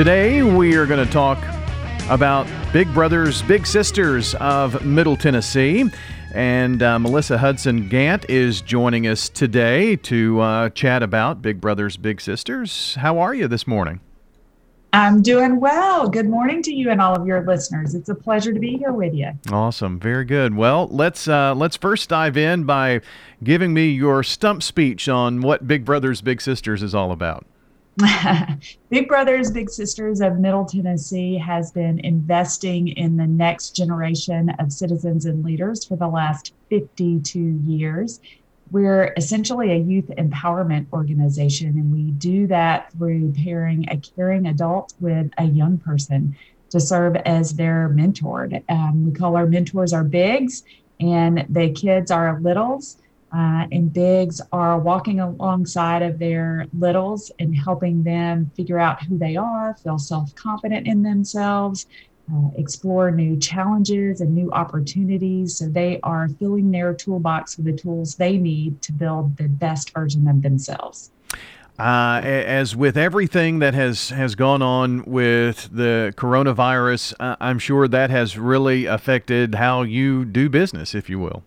Today, we are going to talk about Big Brothers, Big Sisters of Middle Tennessee. And uh, Melissa Hudson Gant is joining us today to uh, chat about Big Brothers, Big Sisters. How are you this morning? I'm doing well. Good morning to you and all of your listeners. It's a pleasure to be here with you. Awesome, very good. Well, let's uh, let's first dive in by giving me your stump speech on what Big Brothers Big Sisters is all about. Big Brothers Big Sisters of Middle Tennessee has been investing in the next generation of citizens and leaders for the last 52 years. We're essentially a youth empowerment organization, and we do that through pairing a caring adult with a young person to serve as their mentor. Um, we call our mentors our bigs, and the kids are littles. Uh, and bigs are walking alongside of their littles and helping them figure out who they are, feel self confident in themselves, uh, explore new challenges and new opportunities. So they are filling their toolbox with the tools they need to build the best version of themselves. Uh, as with everything that has, has gone on with the coronavirus, uh, I'm sure that has really affected how you do business, if you will.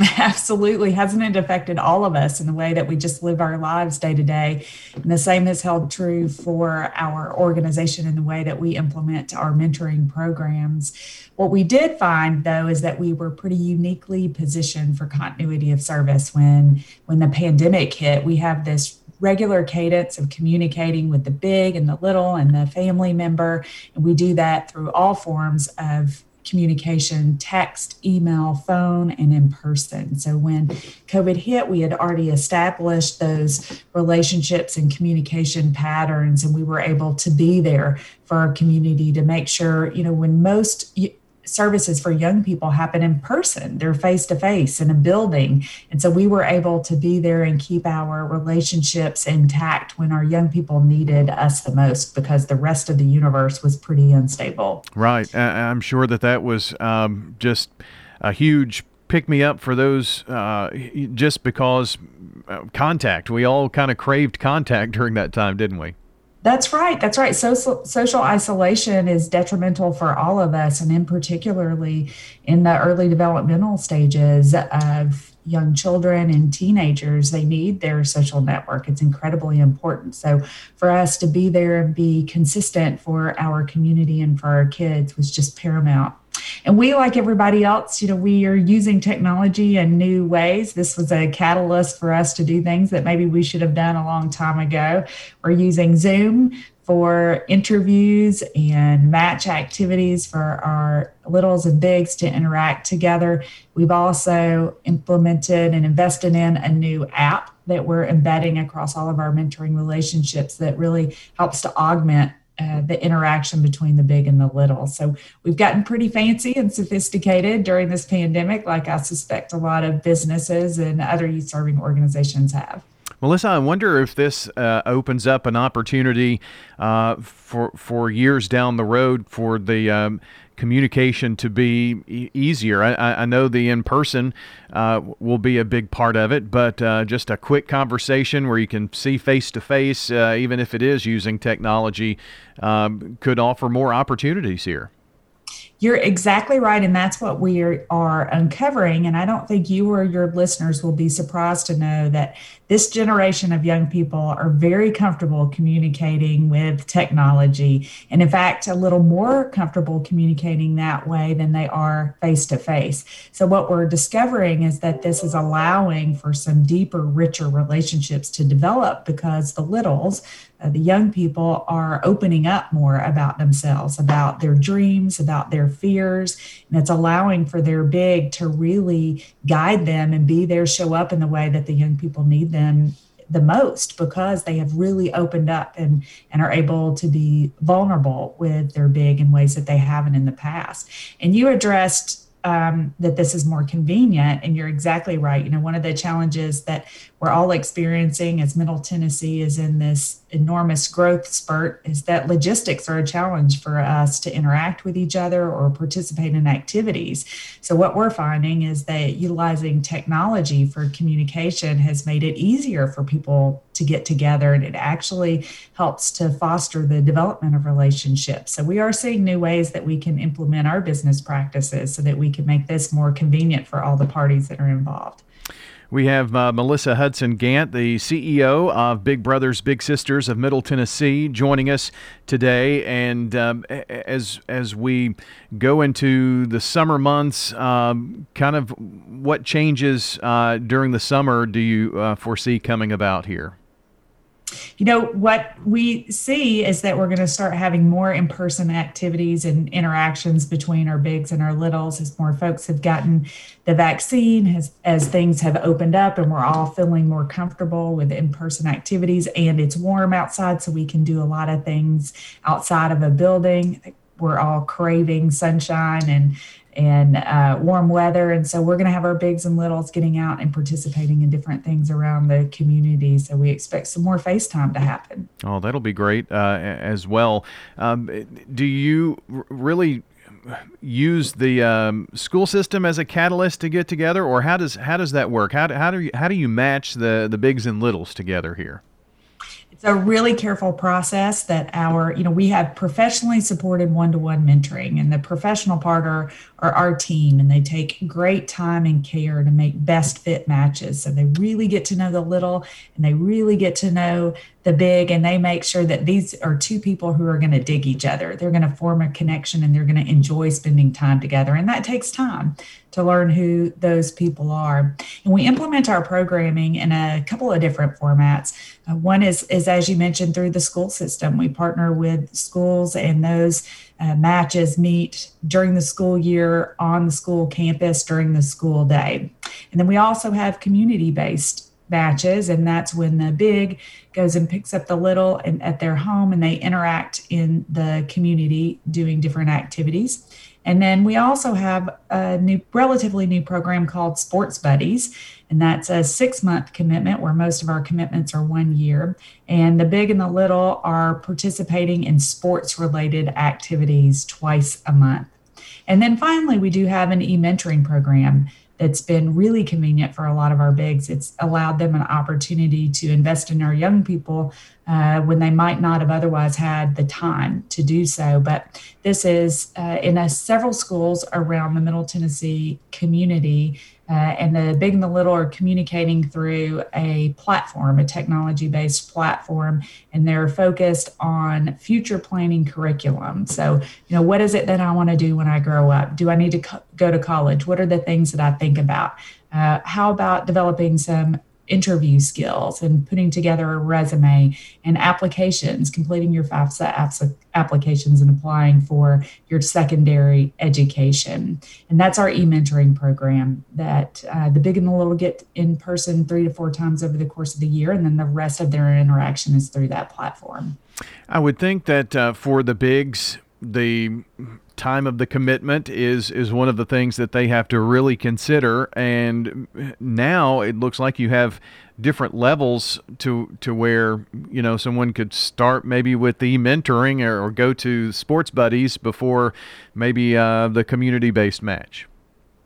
Absolutely. Hasn't it affected all of us in the way that we just live our lives day to day? And the same has held true for our organization in the way that we implement our mentoring programs. What we did find though is that we were pretty uniquely positioned for continuity of service when when the pandemic hit. We have this regular cadence of communicating with the big and the little and the family member. And we do that through all forms of communication text, email, phone, and in person. So when COVID hit, we had already established those relationships and communication patterns, and we were able to be there for our community to make sure, you know, when most services for young people happen in person. They're face to face in a building. And so we were able to be there and keep our relationships intact when our young people needed us the most because the rest of the universe was pretty unstable. Right. I'm sure that that was um, just a huge pick me up for those uh, just because uh, contact. We all kind of craved contact during that time, didn't we? That's right. That's right. Social social isolation is detrimental for all of us, and in particularly in the early developmental stages of young children and teenagers. They need their social network. It's incredibly important. So for us to be there and be consistent for our community and for our kids was just paramount. And we, like everybody else, you know, we are using technology in new ways. This was a catalyst for us to do things that maybe we should have done a long time ago. We're using Zoom for interviews and match activities for our littles and bigs to interact together. We've also implemented and invested in a new app that we're embedding across all of our mentoring relationships that really helps to augment uh, the interaction between the big and the little. So we've gotten pretty fancy and sophisticated during this pandemic, like I suspect a lot of businesses and other youth serving organizations have. Melissa, I wonder if this uh, opens up an opportunity uh, for for years down the road for the um, communication to be e- easier. I, I, know the in person uh, will be a big part of it, but uh, just a quick conversation where you can see face to face, even if it is using technology, um, could offer more opportunities here. You're exactly right. And that's what we are, are, uncovering. And I don't think you or your listeners will be surprised to know that this generation of young people are very comfortable communicating with technology. And in fact, a little more comfortable communicating that way than they are face to face. So, what we're discovering is that this is allowing for some deeper, richer relationships to develop because the littles, uh, the young people are opening up more about themselves, about their dreams, about their fears, and it's allowing for their big to really guide them and be there, show up in the way that the young people need them the most because they have really opened up and and are able to be vulnerable with their big in ways that they haven't in the past. And you addressed um, that this is more convenient, and you're exactly right. You know, one of the challenges that we're all experiencing as Middle Tennessee is in this enormous growth spurt is that logistics are a challenge for us to interact with each other or participate in activities. So, what we're finding is that utilizing technology for communication has made it easier for people to get together and it actually helps to foster the development of relationships. So, we are seeing new ways that we can implement our business practices so that we can make this more convenient for all the parties that are involved. We have uh, Melissa Hudson Gant, the CEO of Big Brothers Big Sisters of Middle Tennessee, joining us today. And um, as as we go into the summer months, um, kind of what changes uh, during the summer do you uh, foresee coming about here? You know what we see is that we're going to start having more in-person activities and interactions between our bigs and our littles as more folks have gotten the vaccine as, as things have opened up and we're all feeling more comfortable with in-person activities and it's warm outside so we can do a lot of things outside of a building. We're all craving sunshine and and uh, warm weather. And so we're going to have our bigs and littles getting out and participating in different things around the community. So we expect some more FaceTime to happen. Oh, that'll be great uh, as well. Um, do you really use the um, school system as a catalyst to get together, or how does how does that work? How do, how do you how do you match the the bigs and littles together here? It's a really careful process that our you know we have professionally supported one-to-one mentoring and the professional part are, are our team and they take great time and care to make best fit matches. So they really get to know the little and they really get to know the big and they make sure that these are two people who are going to dig each other. They're going to form a connection and they're going to enjoy spending time together and that takes time to learn who those people are. And we implement our programming in a couple of different formats. Uh, one is is as you mentioned through the school system. We partner with schools and those uh, matches meet during the school year on the school campus during the school day. And then we also have community based batches and that's when the big goes and picks up the little and at their home and they interact in the community doing different activities. And then we also have a new relatively new program called sports buddies and that's a six month commitment where most of our commitments are one year. And the big and the little are participating in sports related activities twice a month. And then finally we do have an e-mentoring program it's been really convenient for a lot of our bigs. It's allowed them an opportunity to invest in our young people uh, when they might not have otherwise had the time to do so. But this is uh, in a, several schools around the Middle Tennessee community uh, and the big and the little are communicating through a platform, a technology based platform, and they're focused on future planning curriculum. So, you know, what is it that I want to do when I grow up? Do I need to co- go to college? What are the things that I think about? Uh, how about developing some interview skills and putting together a resume and applications, completing your FAFSA applications and applying for your secondary education. And that's our e mentoring program that uh, the big and the little get in person three to four times over the course of the year. And then the rest of their interaction is through that platform. I would think that uh, for the bigs, the time of the commitment is is one of the things that they have to really consider and now it looks like you have different levels to to where you know someone could start maybe with the mentoring or, or go to sports buddies before maybe uh, the community based match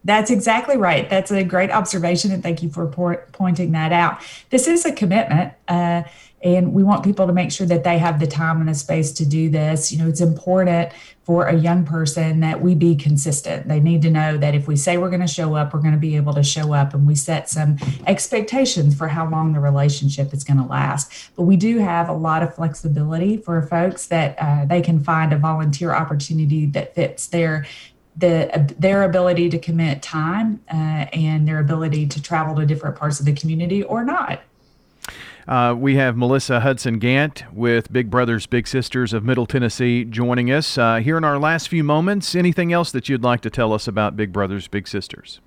that's exactly right. That's a great observation, and thank you for pointing that out. This is a commitment. Uh, and we want people to make sure that they have the time and the space to do this. You know it's important for a young person that we be consistent. They need to know that if we say we're going to show up we're going to be able to show up and we set some expectations for how long the relationship is going to last. But we do have a lot of flexibility for folks that uh, they can find a volunteer opportunity that fits their the, their ability to commit time uh, and their ability to travel to different parts of the community or not. Uh, we have Melissa Hudson Gant with Big Brothers Big Sisters of Middle Tennessee joining us uh, here in our last few moments. Anything else that you'd like to tell us about Big Brothers Big Sisters?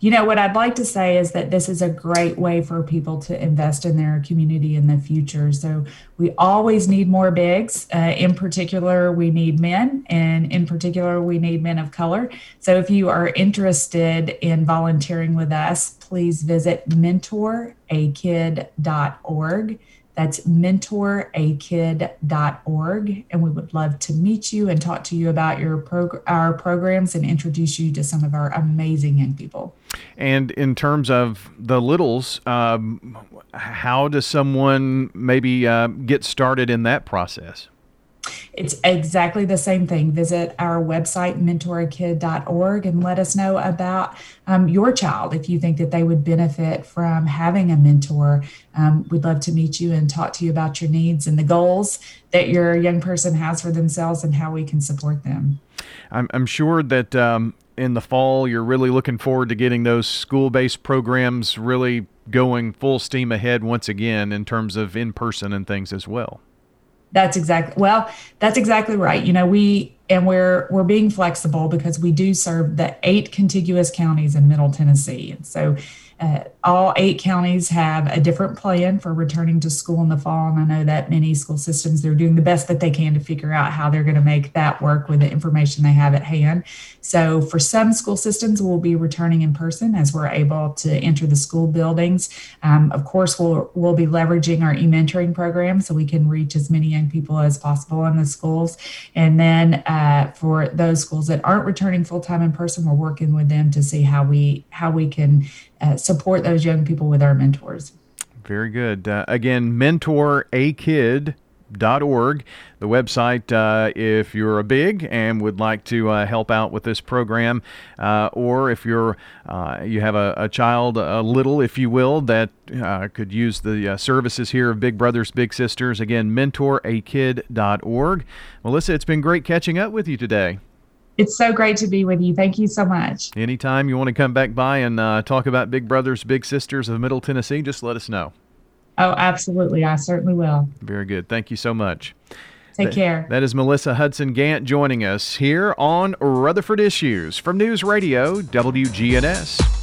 You know, what I'd like to say is that this is a great way for people to invest in their community in the future. So, we always need more bigs. Uh, in particular, we need men, and in particular, we need men of color. So, if you are interested in volunteering with us, please visit mentorakid.org. That's mentorakid.org. And we would love to meet you and talk to you about your prog- our programs and introduce you to some of our amazing young people. And in terms of the littles, um, how does someone maybe uh, get started in that process? It's exactly the same thing. Visit our website, mentorakid.org, and let us know about um, your child if you think that they would benefit from having a mentor. Um, we'd love to meet you and talk to you about your needs and the goals that your young person has for themselves and how we can support them. I'm, I'm sure that. Um, in the fall, you're really looking forward to getting those school based programs really going full steam ahead once again in terms of in person and things as well. That's exactly well. That's exactly right. You know, we and we're we're being flexible because we do serve the eight contiguous counties in Middle Tennessee, and so uh, all eight counties have a different plan for returning to school in the fall. And I know that many school systems, they're doing the best that they can to figure out how they're going to make that work with the information they have at hand. So for some school systems, we'll be returning in person as we're able to enter the school buildings. Um, of course, we'll, we'll be leveraging our e-mentoring program so we can reach as many young people as possible in the schools. And then uh, for those schools that aren't returning full-time in person, we're working with them to see how we how we can uh, support those young people with our mentors. Very good. Uh, again, mentorakid.org, the website, uh, if you're a big and would like to uh, help out with this program, uh, or if you're uh, you have a, a, child, a little, if you will, that uh, could use the services here of Big Brothers Big Sisters. Again, mentorakid.org. Melissa, it's been great catching up with you today. It's so great to be with you. Thank you so much. Anytime you want to come back by and uh, talk about Big Brothers Big Sisters of Middle Tennessee, just let us know. Oh, absolutely. I certainly will. Very good. Thank you so much. Take care. That is Melissa Hudson Gant joining us here on Rutherford Issues from News Radio WGNS.